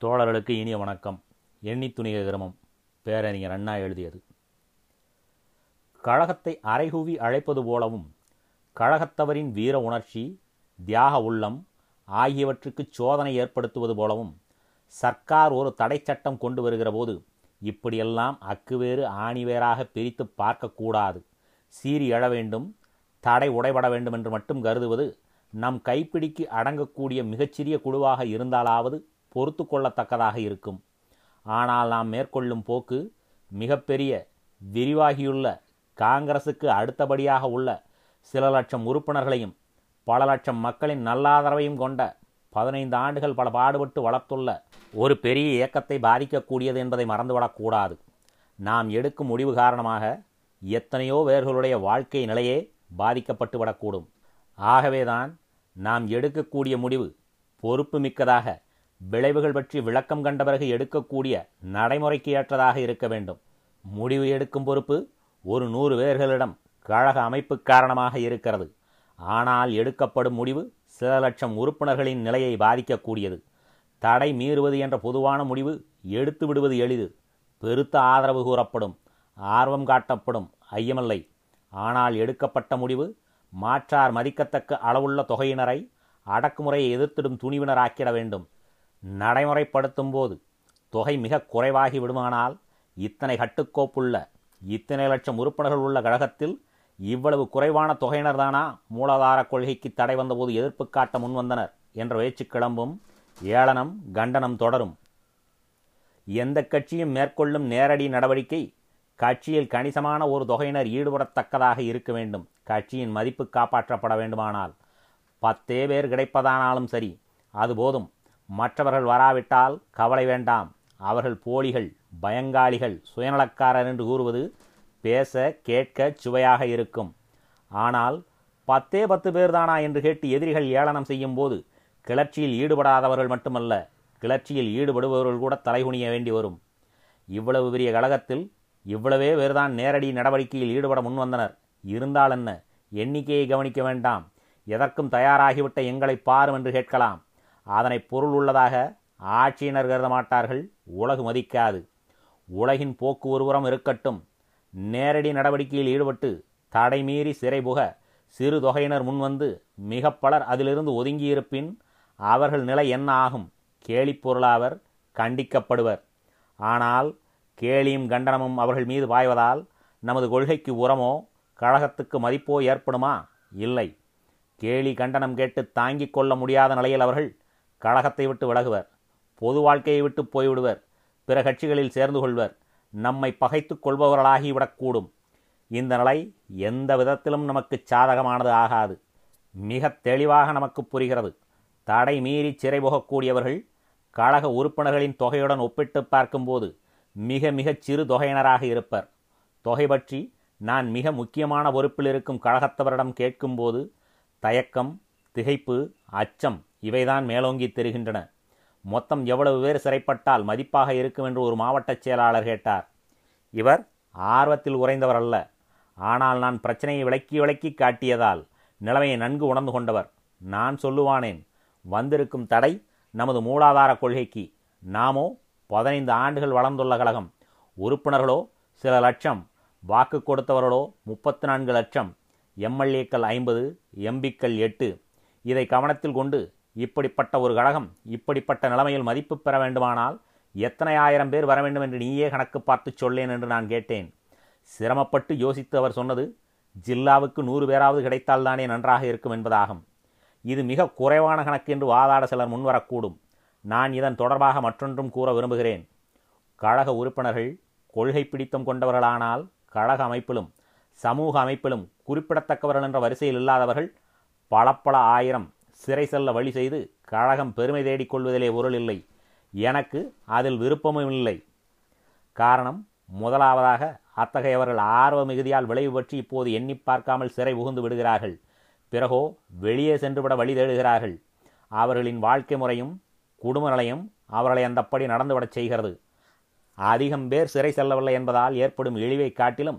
தோழர்களுக்கு இனிய வணக்கம். எண்ணி துணிக கிரமம். பேரறிஞர் அண்ணா எழுதியது. கழகத்தை அறைகூவி அழைப்பது போலவும் கழகத்தவரின் வீர உணர்ச்சி தியாக உள்ளம் ஆகியவற்றுக்கு சோதனை ஏற்படுத்துவது போலவும் சர்க்கார் ஒரு தடை சட்டம் கொண்டு வருகிற போது இப்படியெல்லாம் அக்குவேறு ஆணிவேராக பிரித்து பார்க்கக்கூடாது சீறி எழ வேண்டும் தடை உடைபட வேண்டும் என்று மட்டும் கருதுவது நம் கைப்பிடிக்கு அடங்கக்கூடிய மிகச்சிறிய குழுவாக இருந்தாலாவது பொறுத்து கொள்ளத்தக்கதாக இருக்கும். ஆனால் நாம் மேற்கொள்ளும் போக்கு மிகப்பெரிய விரிவாகியுள்ள காங்கிரசுக்கு அடுத்தபடியாக உள்ள சில லட்சம் உறுப்பினர்களையும் பல லட்சம் மக்களின் நல்லாதரவையும் கொண்ட பதினைந்து ஆண்டுகள் பல பாடுபட்டு வளர்த்துள்ள ஒரு பெரிய இயக்கத்தை பாதிக்கக்கூடியது என்பதை மறந்துவிடக்கூடாது நாம் எடுக்கும் முடிவு காரணமாக எத்தனையோ பேர்களுடைய வாழ்க்கை நிலையே பாதிக்கப்பட்டு விடக்கூடும் ஆகவேதான் நாம் எடுக்கக்கூடிய முடிவு பொறுப்பு மிக்கதாக விளைவுகள் பற்றி விளக்கம் கண்ட பிறகு எடுக்கக்கூடிய நடைமுறைக்கு ஏற்றதாக இருக்க வேண்டும். முடிவு எடுக்கும் பொறுப்பு ஒரு நூறு பேர்களிடம் கழக அமைப்பு காரணமாக இருக்கிறது. ஆனால் எடுக்கப்படும் முடிவு சில லட்சம் உறுப்பினர்களின் நிலையை பாதிக்கக்கூடியது. தடை மீறுவது என்ற பொதுவான முடிவு எடுத்து விடுவது எளிது. பெருத்த ஆதரவு கூறப்படும். ஆர்வம் காட்டப்படும். ஐயமில்லை. ஆனால் எடுக்கப்பட்ட முடிவு மாற்றார் மதிக்கத்தக்க அளவுள்ள தொகையினரை அடக்குமுறையை எதிர்த்திடும் துணிவினராக்கிட வேண்டும். நடைமுறைப்படுத்தும் போது தொகை மிக குறைவாகி விடுமானால் இத்தனை கட்டுக்கோப்புள்ள இத்தனை லட்சம் உறுப்பினர்கள் உள்ள கழகத்தில் இவ்வளவு குறைவான தொகையினர்தானா? மூலாதார கொள்கைக்கு தடை வந்தபோது எதிர்ப்பு காட்ட முன்வந்தனர் என்ற பேச்சு கிளம்பும் ஏளனம் கண்டனம் தொடரும். எந்த கட்சியும் மேற்கொள்ளும் நேரடி நடவடிக்கை கட்சியில் கணிசமான ஒரு தொகையினர் ஈடுபடத்தக்கதாக இருக்க வேண்டும். கட்சியின் மதிப்பு காப்பாற்றப்பட வேண்டுமானால் பத்தே பேர் கிடைப்பதானாலும் சரி அது போதும். மற்றவர்கள் வராவிட்டால் கவலை வேண்டாம். அவர்கள் போலிகள் பயங்காளிகள் சுயநலக்காரர் என்று கூறுவது பேச கேட்க சுவையாக இருக்கும். ஆனால் பத்தே பத்து பேர்தானா என்று கேட்டு எதிரிகள் ஏளனம் செய்யும் போது கிளர்ச்சியில் ஈடுபடாதவர்கள் மட்டுமல்ல கிளர்ச்சியில் ஈடுபடுபவர்கள் கூட தலைகுனிய வேண்டி வரும். இவ்வளவு பெரிய கழகத்தில் இவ்வளவே பேர்தான் நேரடி நடவடிக்கையில் ஈடுபட முன்வந்தனர். இருந்தால் என்ன? எண்ணிக்கையை கவனிக்க வேண்டாம். எதற்கும் தயாராகிவிட்ட எங்களை பாரும் என்று கேட்கலாம். அதனை பொருள் உள்ளதாக ஆட்சியினர் கருத மாட்டார்கள் உலகு மதிக்காது. உலகின் போக்கு ஒருபுறம் இருக்கட்டும். நேரடி நடவடிக்கையில் ஈடுபட்டு தடை மீறி சிறை புக சிறு தொகையினர் முன்வந்து மிக பலர் அதிலிருந்து ஒதுங்கியிருப்பின் அவர்கள் நிலை என்ன ஆகும்? கேலிப் பொருளாவர் கண்டிக்கப்படுவர். ஆனால் கேலியும் கண்டனமும் அவர்கள் மீது பாய்வதால் நமது கொள்கைக்கு உரமோ கழகத்துக்கு மதிப்போ ஏற்படுமா? இல்லை. கேலி கண்டனம் கேட்டு தாங்கிக் கொள்ள முடியாத நிலையில் அவர்கள் கழகத்தை விட்டு விலகுவர் பொது வாழ்க்கையை விட்டு போய்விடுவர் பிற கட்சிகளில் சேர்ந்து கொள்வர் நம்மை பகைத்து கொள்பவர்களாகிவிடக்கூடும் இந்த நிலை எந்த விதத்திலும் நமக்கு சாதகமானது ஆகாது. மிக தெளிவாக நமக்கு புரிகிறது. தடை மீறி சிறை போகக்கூடியவர்கள் கழக உறுப்பினர்களின் தொகையுடன் ஒப்பிட்டு பார்க்கும்போது மிக மிகச் சிறு தொகையினராக இருப்பர். தொகை பற்றி நான் மிக முக்கியமான பொறுப்பில் இருக்கும் கழகத்தவரிடம் கேட்கும்போது தயக்கம் திகைப்பு அச்சம் இவைதான் மேலோங்கி தெரிகின்றன. மொத்தம் எவ்வளவு பேர் சிறைப்பட்டால் மதிப்பாக இருக்கும் என்று ஒரு மாவட்ட செயலாளர் கேட்டார். இவர் ஆர்வத்தில் உறைந்தவர் அல்ல. ஆனால் நான் பிரச்சனையை விளக்கி விளக்கி காட்டியதால் நிலைமையை நன்கு உணர்ந்து கொண்டவர். நான் சொல்லுவானேன் வந்திருக்கும் தடை நமது மூலாதார கொள்கைக்கு. நாமோ பதினைந்து ஆண்டுகள் வளர்ந்துள்ள கழகம். உறுப்பினர்களோ சில லட்சம் வாக்கு கொடுத்தவர்களோ முப்பத்தி நான்கு லட்சம் எம்எல்ஏக்கள் ஐம்பது எம்பிக்கள் எட்டு. இதை கவனத்தில் கொண்டு இப்படிப்பட்ட ஒரு கழகம் இப்படிப்பட்ட நிலைமையில் மதிப்பு பெற வேண்டுமானால் எத்தனை ஆயிரம் பேர் வர வேண்டும் என்று நீயே கணக்கு பார்த்து சொல்லேன் என்று நான் கேட்டேன். சிரமப்பட்டு யோசித்து அவர் சொன்னது ஜில்லாவுக்கு நூறு பேராவது கிடைத்தால்தானே நன்றாக இருக்கும் என்பதாகும். இது மிக குறைவான கணக்கு என்று வாதாட சிலர் முன்வரக்கூடும். நான் இதன் தொடர்பாக மற்றொன்றும் கூற விரும்புகிறேன். கழக உறுப்பினர்கள் கொள்கை பிடித்தம் கொண்டவர்களானால் கழக அமைப்பிலும் சமூக அமைப்பிலும் குறிப்பிடத்தக்கவர்கள் என்ற வரிசையில் இல்லாதவர்கள் பல பல ஆயிரம் சிறை செல்ல வழி செய்து கழகம் பெருமை தேடிக் கொள்வதிலே பொருள் இல்லை. எனக்கு அதில் விருப்பமும் இல்லை. காரணம் முதலாவதாக அத்தகையவர்கள் ஆர்வ மிகுதியால் விளைவு பற்றி இப்போது எண்ணி பார்க்காமல் சிறை புகுந்து விடுகிறார்கள். பிறகோ வெளியே சென்றுவிட வழி தேடுகிறார்கள். அவர்களின் வாழ்க்கை முறையும் குடும்ப நிலையும் அவர்களை அந்தப்படி நடந்துவிடச் செய்கிறது. அதிகம் பேர் சிறை செல்லவில்லை என்பதால் ஏற்படும் இழிவை காட்டிலும்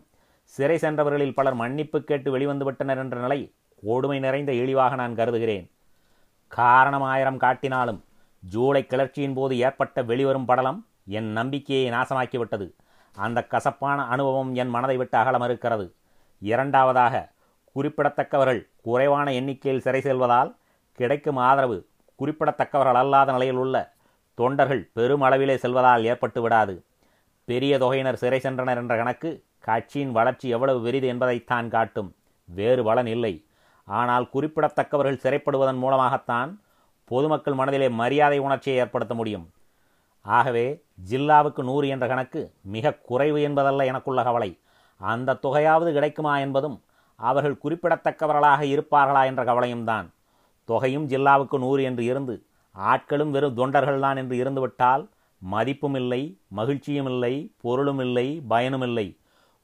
சிறை சென்றவர்களில் பலர் மன்னிப்பு கேட்டு வெளிவந்து விட்டனர் என்ற நிலை கொடுமை நிறைந்த இழிவாக நான் கருதுகிறேன். காரணம் ஆயிரம் காட்டினாலும் ஜூலை கிளர்ச்சியின் போது ஏற்பட்ட வெளிவரும் படலம் என் நம்பிக்கையை நாசமாக்கிவிட்டது. அந்த கசப்பான அனுபவம் என் மனதை விட்டு அகல மறுக்கிறது. இரண்டாவதாக குறிப்பிடத்தக்கவர்கள் குறைவான எண்ணிக்கையில் சிறை செல்வதால் கிடைக்கும் ஆதரவு குறிப்பிடத்தக்கவர்கள் அல்லாத நிலையில் உள்ள தொண்டர்கள் பெருமளவிலே செல்வதால் ஏற்பட்டு விடாது. பெரிய தொகையினர் சிறை சென்றனர் என்ற கணக்கு கட்சியின் வளர்ச்சி எவ்வளவு பெரிது என்பதைத்தான் காட்டும். வேறு பலன் இல்லை. ஆனால் குறிப்பிடத்தக்கவர்கள் சிறைப்படுவதன் மூலமாகத்தான் பொதுமக்கள் மனதிலே மரியாதை உணர்ச்சியை ஏற்படுத்த முடியும். ஆகவே ஜில்லாவுக்கு நூறு என்ற கணக்கு மிக குறைவு என்பதல்ல எனக்குள்ள கவலை. அந்த தொகையாவது கிடைக்குமா என்பதும் அவர்கள் குறிப்பிடத்தக்கவர்களாக இருப்பார்களா என்ற கவலையும் தான். தொகையும் ஜில்லாவுக்கு நூறு என்று இருந்து ஆட்களும் வெறும் தொண்டர்கள்தான் என்று இருந்துவிட்டால் மதிப்பும் இல்லை மகிழ்ச்சியும் இல்லை பொருளும் இல்லை பயனும் இல்லை.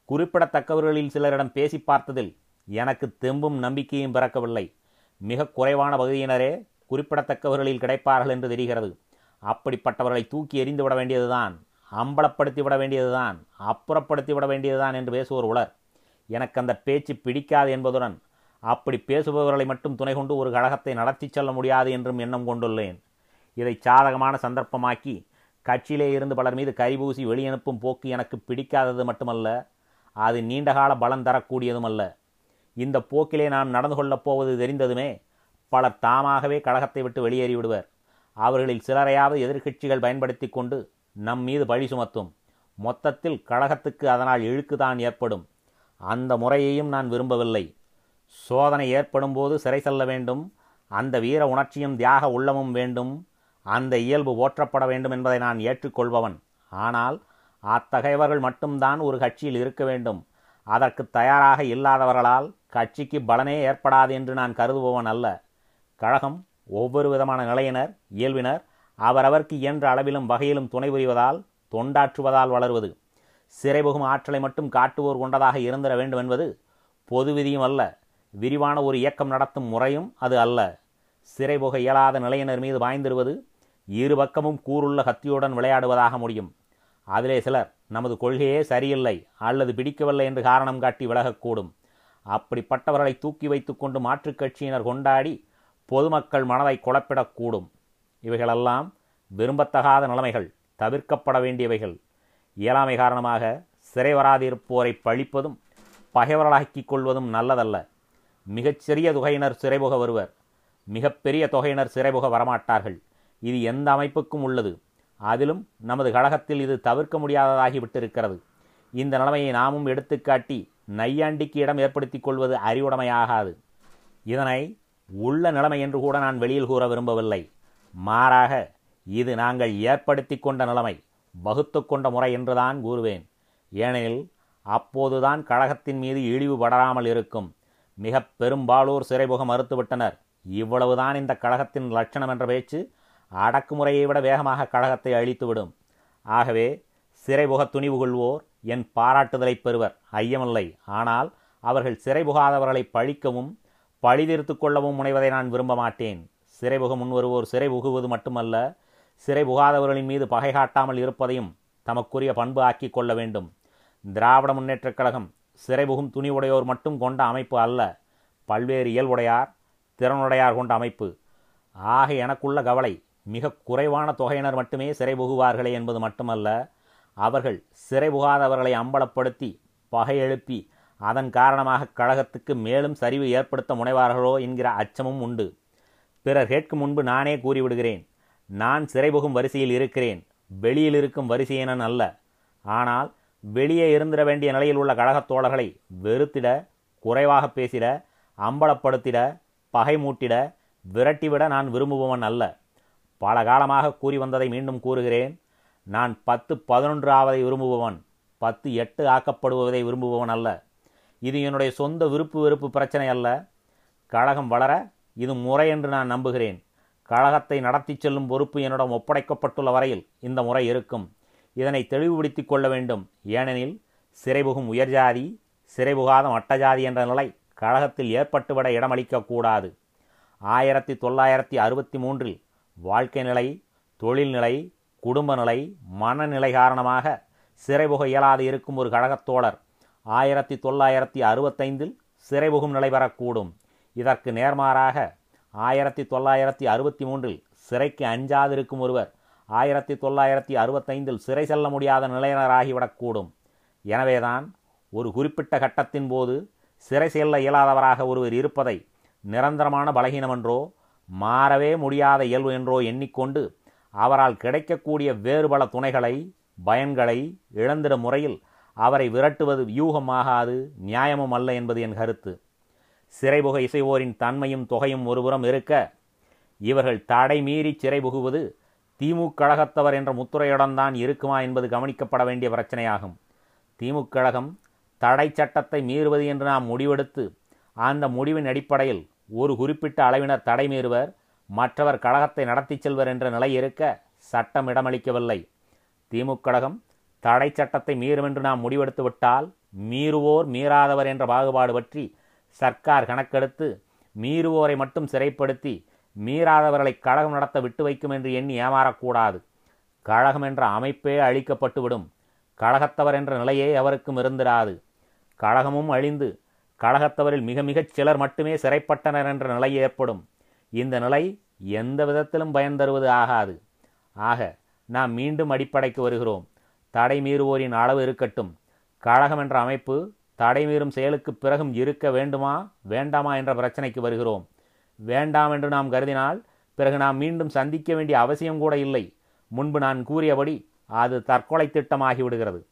குறிப்பிடத்தக்கவர்களில் சிலரிடம் பேசி பார்த்ததில் எனக்கு தெம்பும் நம்பிக்கையும் பிறக்கவில்லை. மிக குறைவான பகுதியினரே குறிப்பிடத்தக்கவர்களில் கிடைப்பார்கள் என்று தெரிகிறது. அப்படிப்பட்டவர்களை தூக்கி எறிந்து விட வேண்டியதுதான் அம்பலப்படுத்தி விட வேண்டியதுதான் அப்புறப்படுத்தி விட வேண்டியதுதான் என்று பேசுவோர் உலர் எனக்கு அந்த பேச்சு பிடிக்காது என்பதுடன் அப்படி பேசுபவர்களை மட்டும் துணை கொண்டு ஒரு கழகத்தை நடத்தி செல்ல முடியாது என்றும் எண்ணம் கொண்டுள்ளேன். இதை சாதகமான சந்தர்ப்பமாக்கி கட்சியிலே இருந்து பலர் மீது கரிபூசி வெளியனுப்பும் போக்கு எனக்கு பிடிக்காதது மட்டுமல்ல அது நீண்டகால பலம் தரக்கூடியதும் அல்ல இந்த போக்கிலே நாம் நடந்து கொள்ளப் போவது தெரிந்ததுமே பலர் தாமாகவே கழகத்தை விட்டு வெளியேறிவிடுவர். அவர்களில் சிலரையாவது எதிர்க்கட்சிகள் பயன்படுத்தி கொண்டு நம் மீது பழி சுமத்தும். மொத்தத்தில் கழகத்துக்கு அதனால் இழுக்குதான் ஏற்படும். அந்த முறையையும் நான் விரும்பவில்லை. சோதனை ஏற்படும் போது சிறை செல்ல வேண்டும். அந்த வீர உணர்ச்சியும் தியாக உள்ளமும் வேண்டும். அந்த இயல்பு ஓற்றப்பட வேண்டும் என்பதை நான் ஏற்றுக்கொள்பவன். ஆனால் அத்தகையவர்கள் மட்டும்தான் ஒரு கட்சியில் இருக்க வேண்டும். அதற்கு தயாராக இல்லாதவர்களால் கட்சிக்கு பலனே ஏற்படாது என்று நான் கருதுபவன் அல்ல. கழகம் ஒவ்வொரு விதமான நிலையினர் இயல்பினர் அவரவர்க்கு இயன்ற அளவிலும் வகையிலும் துணை புரிவதால் தொண்டாற்றுவதால் வளர்வது. சிறைபுகும் ஆற்றலை மட்டும் காட்டுவோர் கொண்டதாக இருந்திட வேண்டும் என்பது பொது விதியும் அல்ல. விரிவான ஒரு இயக்கம் நடத்தும் முறையும் அது அல்ல. சிறைபுக இயலாத நிலையினர் மீது பாய்ந்திருவது இரு பக்கமும் கூறுள்ள கத்தியுடன் விளையாடுவதாக முடியும். அதிலே சிலர் நமது கொள்கையே சரியில்லை அல்லது பிடிக்கவில்லை என்று காரணம் காட்டி விலகக்கூடும். அப்படிப்பட்டவர்களை தூக்கி வைத்துக்கொண்டு மாற்றுக் கட்சியினர் கொண்டாடி பொதுமக்கள் மனதை குழப்பிடக்கூடும். இவைகளெல்லாம் விரும்பத்தகாத நிலைமைகள் தவிர்க்கப்பட வேண்டியவைகள். இயலாமை காரணமாக சிறை வராதிருப்போரை பழிப்பதும் பகைவர்களாக்கிக் கொள்வதும் நல்லதல்ல. மிகச்சிறிய தொகையினர் சிறைபுக வருவர். மிகப்பெரிய தொகையினர் சிறைபுக வரமாட்டார்கள். இது எந்த அமைப்புக்கும் உள்ளது. அதிலும் நமது கழகத்தில் இது தவிர்க்க முடியாததாகிவிட்டிருக்கிறது இந்த நிலைமையை நாமும் எடுத்துக்காட்டி நையாண்டிக்கு இடம் ஏற்படுத்திக் கொள்வது அறிவுடைமையாகாது இதனை உள்ள நிலைமை என்று கூட நான் வெளியில் கூற விரும்பவில்லை. மாறாக இது நாங்கள் ஏற்படுத்தி கொண்ட நிலைமை வகுத்து கொண்ட முறை என்றுதான் கூறுவேன். ஏனெனில் அப்போதுதான் கழகத்தின் மீது இழிவு படராமல் இருக்கும். மிக பெரும்பாலோர் சிறைபுக மறுத்துவிட்டனர். இவ்வளவுதான் இந்த கழகத்தின் லட்சணம் என்ற பேச்சு அடக்குமுறையை விட வேகமாக கழகத்தை அழித்துவிடும். ஆகவே சிறைபுக துணிவு கொள்வோர் என் பாராட்டுதலை பெறுவர். ஐயமில்லை. ஆனால் அவர்கள் சிறைபுகாதவர்களை பழிக்கவும் பழிதீர்த்து கொள்ளவும் முனைவதை நான் விரும்ப மாட்டேன். சிறைபுக முன்வருவோர் சிறை புகுவது மட்டுமல்ல சிறை புகாதவர்களின் மீது பகை காட்டாமல் இருப்பதையும் தமக்குரிய பண்பு ஆக்கி கொள்ள வேண்டும். திராவிட முன்னேற்றக் கழகம் சிறைபுகும் துணிவுடையோர் மட்டும் கொண்ட அமைப்பு அல்ல பல்வேறு இயல்புடையார் திறனுடையார் கொண்ட அமைப்பு. ஆக எனக்குள்ள கவலை மிக குறைவான தொகையினர் மட்டுமே சிறை புகுவார்களே என்பது மட்டுமல்ல அவர்கள் சிறை புகாதவர்களை அம்பலப்படுத்தி பகையெழுப்பி அதன் காரணமாக கழகத்துக்கு மேலும் சரிவு ஏற்படுத்த முனைவார்களோ என்கிற அச்சமும் உண்டு. பிறர் கேட்கும் முன்பு நானே கூறிவிடுகிறேன் நான் சிறைபுகும் வரிசையில் இருக்கிறேன் வெளியில் இருக்கும் வரிசையினன் அல்ல. ஆனால் வெளியே இருந்திட வேண்டிய நிலையில் உள்ள கழகத் தோழர்களை வெறுத்திட குறைவாக பேசிட அம்பலப்படுத்திட பகை மூட்டிட விரட்டிவிட நான் விரும்புபவன் அல்ல. பல காலமாக கூறி வந்ததை மீண்டும் கூறுகிறேன். நான் பத்து பதினொன்று ஆவதை விரும்புபவன் பத்து எட்டு ஆக்கப்படுவதை விரும்புபவன் அல்ல. இது என்னுடைய சொந்த விருப்பு வெறுப்பு பிரச்சனை அல்ல. கழகம் வளர இது முறை என்று நான் நம்புகிறேன். கழகத்தை நடத்தி செல்லும் பொறுப்பு என்னிடம் ஒப்படைக்கப்பட்டுள்ள வரையில் இந்த முறை இருக்கும். இதனை தெளிவுபடுத்திக் கொள்ள வேண்டும். ஏனெனில் சிறைபுகும் உயர்ஜாதி சிறைபுகாத மட்டஜாதி என்ற நிலை கழகத்தில் ஏற்பட்டுவிட இடமளிக்கக்கூடாது. ஆயிரத்தி தொள்ளாயிரத்தி அறுபத்தி மூன்றில் வாழ்க்கை நிலை தொழில்நிலை குடும்ப நிலை மனநிலை காரணமாக சிறைபுக இயலாது இருக்கும் ஒரு கழகத்தோழர் ஆயிரத்தி தொள்ளாயிரத்தி அறுபத்தைந்தில் சிறைபுகும் நிலை பெறக்கூடும். இதற்கு நேர்மாறாக ஆயிரத்தி தொள்ளாயிரத்தி அறுபத்தி மூன்றில் சிறைக்கு அஞ்சாதிருக்கும் ஒருவர் ஆயிரத்தி தொள்ளாயிரத்தி அறுபத்தைந்தில் சிறை செல்ல முடியாத நிலையினராகிவிடக்கூடும். எனவேதான் ஒரு குறிப்பிட்ட கட்டத்தின் போது சிறை செல்ல இயலாதவராக ஒருவர் இருப்பதை நிரந்தரமான பலகீனமென்றோ மாறவே முடியாத இயல்பு என்றோ எண்ணிக்கொண்டு அவரால் கிடைக்கக்கூடிய வேறு பல துணைகளை பயன்களை இழந்திடும் முறையில் அவரை விரட்டுவது வியூகமாகாது நியாயமும் அல்ல என்பது என் கருத்து. சிறைபுக இசைவோரின் தன்மையும் தொகையும் ஒருபுறம் இருக்க இவர்கள் தடை மீறி சிறைபுகுவது திமுக கழகத்தவர் என்ற முத்துரையுடன் தான் இருக்குமா என்பது கவனிக்கப்பட வேண்டிய பிரச்சனையாகும். திமுக கழகம் தடை சட்டத்தை மீறுவது என்று நாம் முடிவெடுத்து அந்த முடிவின் அடிப்படையில் ஒரு குறிப்பிட்ட அளவினர் தடை மீறுவர் மற்றவர் கழகத்தை நடத்தி செல்வர் என்ற நிலை இருக்க சட்டம் இடமளிக்கவில்லை. திமுக கழகம் தடை சட்டத்தை மீறும் என்று நாம் முடிவெடுத்துவிட்டால் மீறுவோர் மீறாதவர் என்ற பாகுபாடு பற்றி சர்க்கார் கணக்கெடுத்து மீறுவோரை மட்டும் சிறைப்படுத்தி மீறாதவர்களை கழகம் நடத்த விட்டு வைக்கும் என்று எண்ணி ஏமாறக்கூடாது. கழகம் என்ற அமைப்பே அழிக்கப்பட்டுவிடும். கழகத்தவர் என்ற நிலையே அவருக்கும் இருந்திராது. கழகமும் அழிந்து கழகத்தவரில் மிக மிகச் சிலர் மட்டுமே சிறைப்பட்டனர் என்ற நிலை ஏற்படும். இந்த நிலை எந்த விதத்திலும் பயன் தருவது ஆகாது. ஆக நாம் மீண்டும் அடிப்படைக்கு வருகிறோம். தடை மீறுவோரின் அளவு இருக்கட்டும். கழகம் என்ற அமைப்பு தடை மீறும் செயலுக்கு பிறகும் இருக்க வேண்டுமா வேண்டாமா என்ற பிரச்சனைக்கு வருகிறோம். வேண்டாம் என்று நாம் கருதினால் பிறகு நாம் மீண்டும் சந்திக்க வேண்டிய அவசியம் கூட இல்லை. முன்பு நான் கூறியபடி அது தற்கொலை திட்டமாகிவிடுகிறது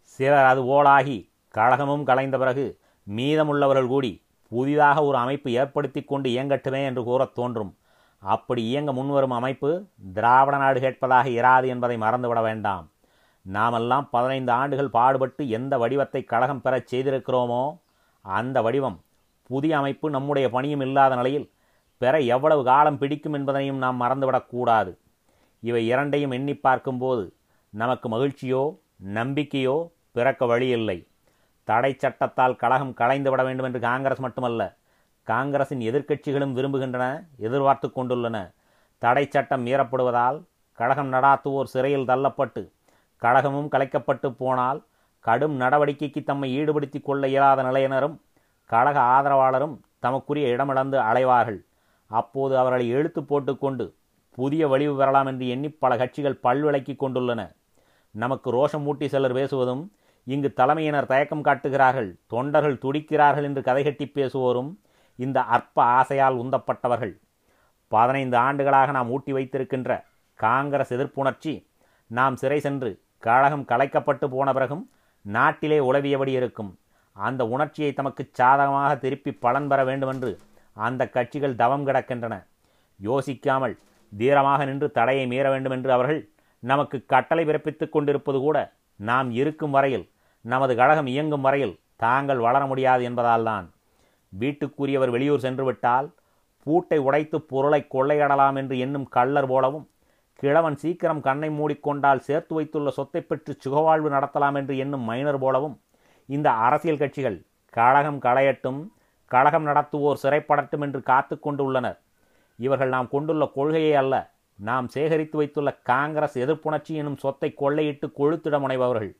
சிலர் அது ஓலாகி கழகமும் கலைந்த பிறகு மீதமுள்ளவர்கள் கூடி புதிதாக ஒரு அமைப்பு ஏற்படுத்தி கொண்டு இயங்கட்டுமே என்று கூறத் தோன்றும். அப்படி இயங்க முன்வரும் அமைப்பு திராவிட நாடு கேட்பதாக இராது என்பதை மறந்துவிட வேண்டாம். நாமெல்லாம் பதினைந்து ஆண்டுகள் பாடுபட்டு எந்த வடிவத்தை கழகம் பெறச் செய்திருக்கிறோமோ அந்த வடிவம் புதிய அமைப்பு நம்முடைய பணியும் இல்லாத நிலையில் பெற எவ்வளவு காலம் பிடிக்கும் என்பதனையும் நாம் மறந்துவிடக்கூடாது இவை இரண்டையும் எண்ணி பார்க்கும்போது நமக்கு மகிழ்ச்சியோ நம்பிக்கையோ பிறக்க வழியில்லை. தடை சட்டத்தால் கழகம் களைந்துவிட வேண்டும் என்று காங்கிரஸ் மட்டுமல்ல காங்கிரசின் எதிர்க்கட்சிகளும் விரும்புகின்றன எதிர்பார்த்து கொண்டுள்ளன. தடை சட்டம் மீறப்படுவதால் கழகம் நடாத்துவோர் சிறையில் தள்ளப்பட்டு கழகமும் கலைக்கப்பட்டு போனால் கடும் நடவடிக்கைக்கு தம்மை ஈடுபடுத்தி கொள்ள இயலாத நிலையினரும் கழக ஆதரவாளரும் தமக்குரிய இடமிழந்து அலைவார்கள். அப்போது அவர்களை இழுத்து போட்டுக்கொண்டு புதிய வழிவு பெறலாம் என்று எண்ணி பல கட்சிகள் பல்விளக்கி கொண்டுள்ளன. நமக்கு ரோஷமூட்டி சிலர் பேசுவதும் இங்கு தலைமையினர் தயக்கம் காட்டுகிறார்கள். தொண்டர்கள் துடிக்கிறார்கள் என்று கதைகட்டி பேசுவோரும் இந்த அற்ப ஆசையால் உந்தப்பட்டவர்கள். பதினைந்து ஆண்டுகளாக நாம் ஊட்டி வைத்திருக்கின்ற காங்கிரஸ் எதிர்ப்புணர்ச்சி நாம் சிறை சென்று கழகம் கலைக்கப்பட்டு போன பிறகும் நாட்டிலே உளவியபடி இருக்கும். அந்த உணர்ச்சியை தமக்கு சாதகமாக திருப்பி பலன் பெற வேண்டுமென்று அந்த கட்சிகள் தவம் கிடக்கின்றன. யோசிக்காமல் தீரமாக நின்று தடையை மீற வேண்டுமென்று அவர்கள் நமக்கு கட்டளை பிறப்பித்துக் கொண்டிருப்பது கூட நாம் இருக்கும் வரையில் நமது கழகம் இயங்கும் வரையில் தாங்கள் வளர முடியாது என்பதால்தான். வீட்டுக்குரியவர் வெளியூர் சென்றுவிட்டால் பூட்டை உடைத்து பொருளை கொள்ளையிடலாம் என்று எண்ணும் கள்ளர் போலவும் கிழவன் சீக்கிரம் கண்ணை மூடிக்கொண்டால் சேர்த்து வைத்துள்ள சொத்தை பெற்று சுகவாழ்வு நடத்தலாம் என்று எண்ணும் மைனர் போலவும் இந்த அரசியல் கட்சிகள் கழகம் களையட்டும் கழகம் நடத்துவோர் சிறைப்படட்டும் என்று காத்து கொண்டுள்ளனர். இவர்கள் நாம் கொண்டுள்ள கொள்கையே அல்ல நாம் சேகரித்து வைத்துள்ள காங்கிரஸ் எதிர்ப்புணர்ச்சி எனும் சொத்தை கொள்ளையிட்டு கொழுத்திட முனைபவர்கள்.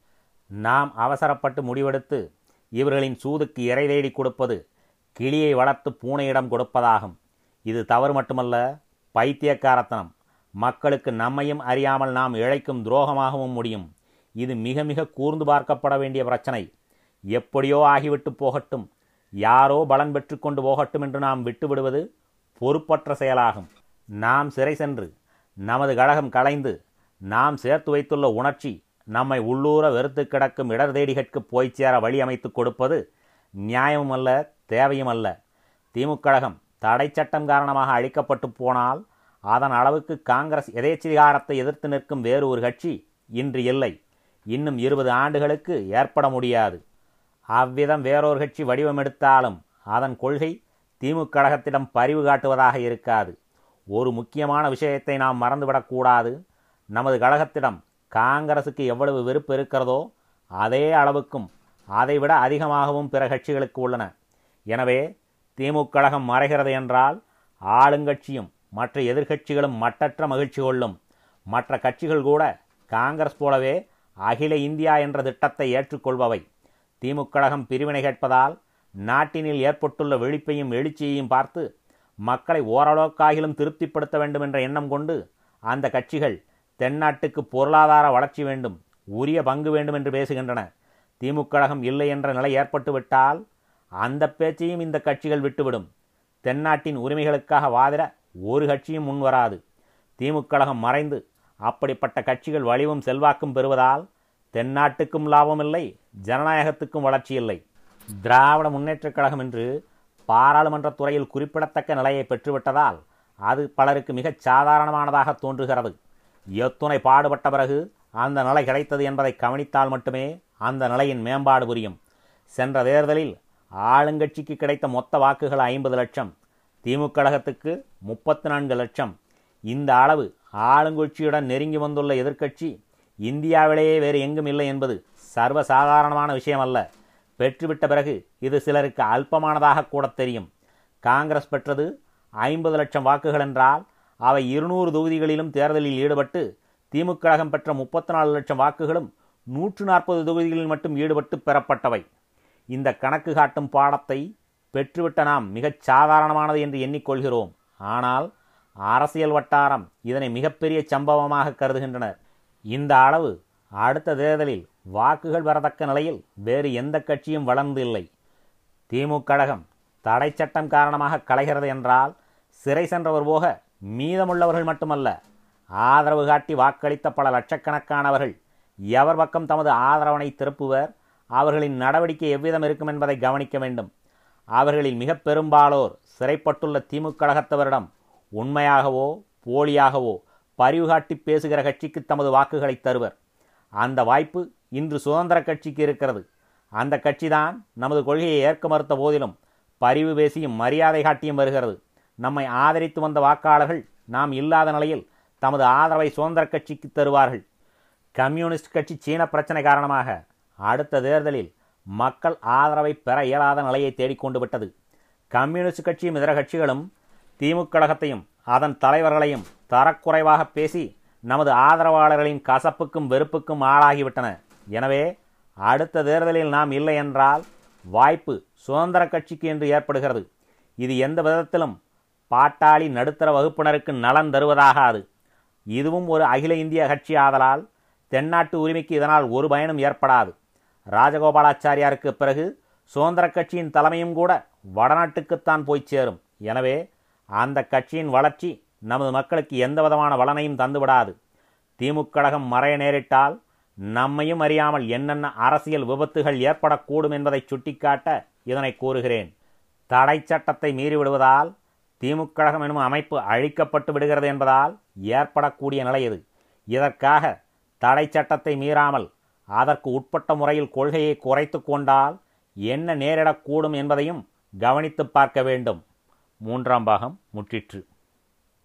நாம் அவசரப்பட்டு முடிவெடுத்து இவர்களின் சூதுக்கு இறை தேடி கொடுப்பது கிளியை வளர்த்து பூனையிடம் கொடுப்பதாகும். இது தவறு மட்டுமல்ல பைத்தியக்காரத்தனம். மக்களுக்கு நம்மையும் அறியாமல் நாம் இழைக்கும் துரோகமாகவும் முடியும். இது மிக மிக கூர்ந்து பார்க்கப்பட வேண்டிய பிரச்சனை. எப்படியோ ஆகிவிட்டு போகட்டும். யாரோ பலன் பெற்று கொண்டு போகட்டும் என்று நாம் விட்டுவிடுவது பொறுப்பற்ற செயலாகும். நாம் சிறை சென்று நமது கழகம் களைந்து நாம் சேர்த்து வைத்துள்ள உணர்ச்சி நம்மை உள்ளூர வெறுத்து கிடக்கும் இடர் தேடிகட்கு போய் சேர வழி அமைத்து கொடுப்பது நியாயமும் அல்ல தேவையும் அல்ல திமுக கழகம் தடை சட்டம் காரணமாக அழிக்கப்பட்டு போனால் அதன் அளவுக்கு காங்கிரஸ் எதேச்சிகாரத்தை எதிர்த்து நிற்கும் வேறு ஒரு கட்சி இன்று இல்லை. இன்னும் இருபது ஆண்டுகளுக்கு ஏற்பட முடியாது. அவ்விதம் வேறொரு கட்சி வடிவமெடுத்தாலும் அதன் கொள்கை திமுக கழகத்திடம் பரிவு காட்டுவதாக இருக்காது. ஒரு முக்கியமான விஷயத்தை நாம் மறந்துவிடக்கூடாது நமது கழகத்திடம் காங்கிரசுக்கு எவ்வளவு வெறுப்பு இருக்கிறதோ அதே அளவுக்கும் அதைவிட அதிகமாகவும் பிற கட்சிகளுக்கு உள்ளன. எனவே திமுக கழகம் மறைகிறது என்றால் ஆளுங்கட்சியும் மற்ற எதிர்க்கட்சிகளும் மட்டற்ற மகிழ்ச்சி கொள்ளும். மற்ற கட்சிகள் கூட காங்கிரஸ் போலவே அகில இந்தியா என்ற திட்டத்தை ஏற்றுக்கொள்பவை. திமுக கழகம் பிரிவினை கேட்பதால் நாட்டினில் ஏற்பட்டுள்ள வெளிப்பையும் எழுச்சியையும் பார்த்து மக்களை ஓரளவுக்காகிலும் திருப்திப்படுத்த வேண்டும் என்ற எண்ணம் கொண்டு அந்த கட்சிகள் தென்னாட்டுக்கு பொருளாதார வளர்ச்சி வேண்டும் உரிய பங்கு வேண்டும் என்று பேசுகின்றன. திமுக கழகம் இல்லை என்ற நிலை ஏற்பட்டுவிட்டால் அந்த பேச்சையும் இந்த கட்சிகள் விட்டுவிடும். தென்னாட்டின் உரிமைகளுக்காக வாதிட ஒரு கட்சியும் முன்வராது. திமுக கழகம் மறைந்து அப்படிப்பட்ட கட்சிகள் வலிவும் செல்வாக்கும் பெறுவதால் தென்னாட்டுக்கும் லாபம் இல்லை ஜனநாயகத்துக்கும் வளர்ச்சி இல்லை. திராவிட முன்னேற்றக் கழகம் என்று பாராளுமன்ற துறையில் குறிப்பிடத்தக்க நிலையை பெற்றுவிட்டதால் அது பலருக்கு மிகச் சாதாரணமானதாக தோன்றுகிறது. எத்துணை பாடுபட்ட பிறகு அந்த நிலை கிடைத்தது என்பதை கவனித்தால் மட்டுமே அந்த நிலையின் மேம்பாடு புரியும். சென்ற தேர்தலில் ஆளுங்கட்சிக்கு கிடைத்த மொத்த வாக்குகள் ஐம்பது லட்சம் திமுக கழகத்துக்கு முப்பத்தி நான்கு லட்சம். இந்த அளவு ஆளுங்கட்சியுடன் நெருங்கி வந்துள்ள எதிர்க்கட்சி இந்தியாவிலேயே வேறு எங்கும் இல்லை என்பது சர்வசாதாரணமான விஷயமல்ல. பெற்றுவிட்ட பிறகு இது சிலருக்கு அல்பமானதாக கூட தெரியும். காங்கிரஸ் பெற்றது ஐம்பது லட்சம் வாக்குகள் என்றால் அவை இருநூறு தொகுதிகளிலும் தேர்தலில் ஈடுபட்டு திமுக கழகம் பெற்ற முப்பத்தி நாலு லட்சம் வாக்குகளும் நூற்று நாற்பது தொகுதிகளில் மட்டும் ஈடுபட்டு பெறப்பட்டவை. இந்த கணக்கு காட்டும் பாடத்தை பெற்றுவிட்ட நாம் மிகச் சாதாரணமானது என்று எண்ணிக்கொள்கிறோம். ஆனால் அரசியல் வட்டாரம் இதனை மிகப்பெரிய சம்பவமாக கருதுகின்றனர். இந்த அளவு அடுத்த தேர்தலில் வாக்குகள் பெறத்தக்க நிலையில் வேறு எந்த கட்சியும் வளர்ந்து இல்லை திமுக கழகம் தடை சட்டம் காரணமாக கலைகிறது என்றால் சிறை சென்றவர் போக மீதமுள்ளவர்கள் மட்டுமல்ல ஆதரவு காட்டி வாக்களித்த பல லட்சக்கணக்கானவர்கள் எவர் பக்கம் தமது ஆதரவனை திருப்புவர் அவர்களின் நடவடிக்கை எவ்விதம் இருக்கும் என்பதை கவனிக்க வேண்டும். அவர்களில் மிக பெரும்பாலோர் சிறைப்பட்டுள்ள திமுக கழகத்தவரிடம் உண்மையாகவோ போலியாகவோ பரிவு காட்டி பேசுகிற கட்சிக்கு தமது வாக்குகளை தருவர். அந்த வாய்ப்பு இன்று சுதந்திர கட்சிக்கு இருக்கிறது. அந்த கட்சிதான் நமது கொள்கையை ஏற்க மறுத்த போதிலும் பரிவு பேசியும் மரியாதை காட்டியும் வருகிறது. நம்மை ஆதரித்து வந்த வாக்காளர்கள் நாம் இல்லாத நிலையில் தமது ஆதரவை சுதந்திர கட்சிக்கு தருவார்கள். கம்யூனிஸ்ட் கட்சி சீன பிரச்சனை காரணமாக அடுத்த தேர்தலில் மக்கள் ஆதரவை பெற இயலாத நிலையை தேடிக்கொண்டு விட்டது. கம்யூனிஸ்ட் கட்சியும் இதர கட்சிகளும் திமுக கழகத்தையும் அதன் தலைவர்களையும் தரக்குறைவாக பேசி நமது ஆதரவாளர்களின் கசப்புக்கும் வெறுப்புக்கும் ஆளாகிவிட்டன. எனவே அடுத்த தேர்தலில் நாம் இல்லை என்றால் வாய்ப்பு சுதந்திர கட்சிக்கு என்று ஏற்படுகிறது. இது எந்த விதத்திலும் பாட்டாளி நடுத்தர வகுப்பினருக்கு நலன் தருவதாகாது. இதுவும் ஒரு அகில இந்திய கட்சி ஆதலால் தென்னாட்டு உரிமைக்கு இதனால் ஒரு பயனும் ஏற்படாது. ராஜகோபாலாச்சாரியாருக்கு பிறகு சுதந்திர கட்சியின் தலைமையும் கூட வடநாட்டுக்குத்தான் போய் சேரும். எனவே அந்த கட்சியின் வளர்ச்சி நமது மக்களுக்கு எந்த விதமான வளனையும் தந்துவிடாது. திமுக கழகம் மறைய நேரிட்டால் நம்மையும் அறியாமல் என்னென்ன அரசியல் விபத்துகள் ஏற்படக்கூடும் என்பதை சுட்டிக்காட்ட இதனை கூறுகிறேன் தடை சட்டத்தை மீறிவிடுவதால் திமுக கழகம் எனும் அமைப்பு அழிக்கப்பட்டு விடுகிறது என்பதால் ஏற்படக்கூடிய நிலை இது. இதற்காக தடை சட்டத்தை மீறாமல் அதற்கு உட்பட்ட முறையில் கொள்கையை குறைத்து கொண்டால் என்ன நேரிடக்கூடும் என்பதையும் கவனித்து பார்க்க வேண்டும். மூன்றாம் பாகம் முற்றிற்று.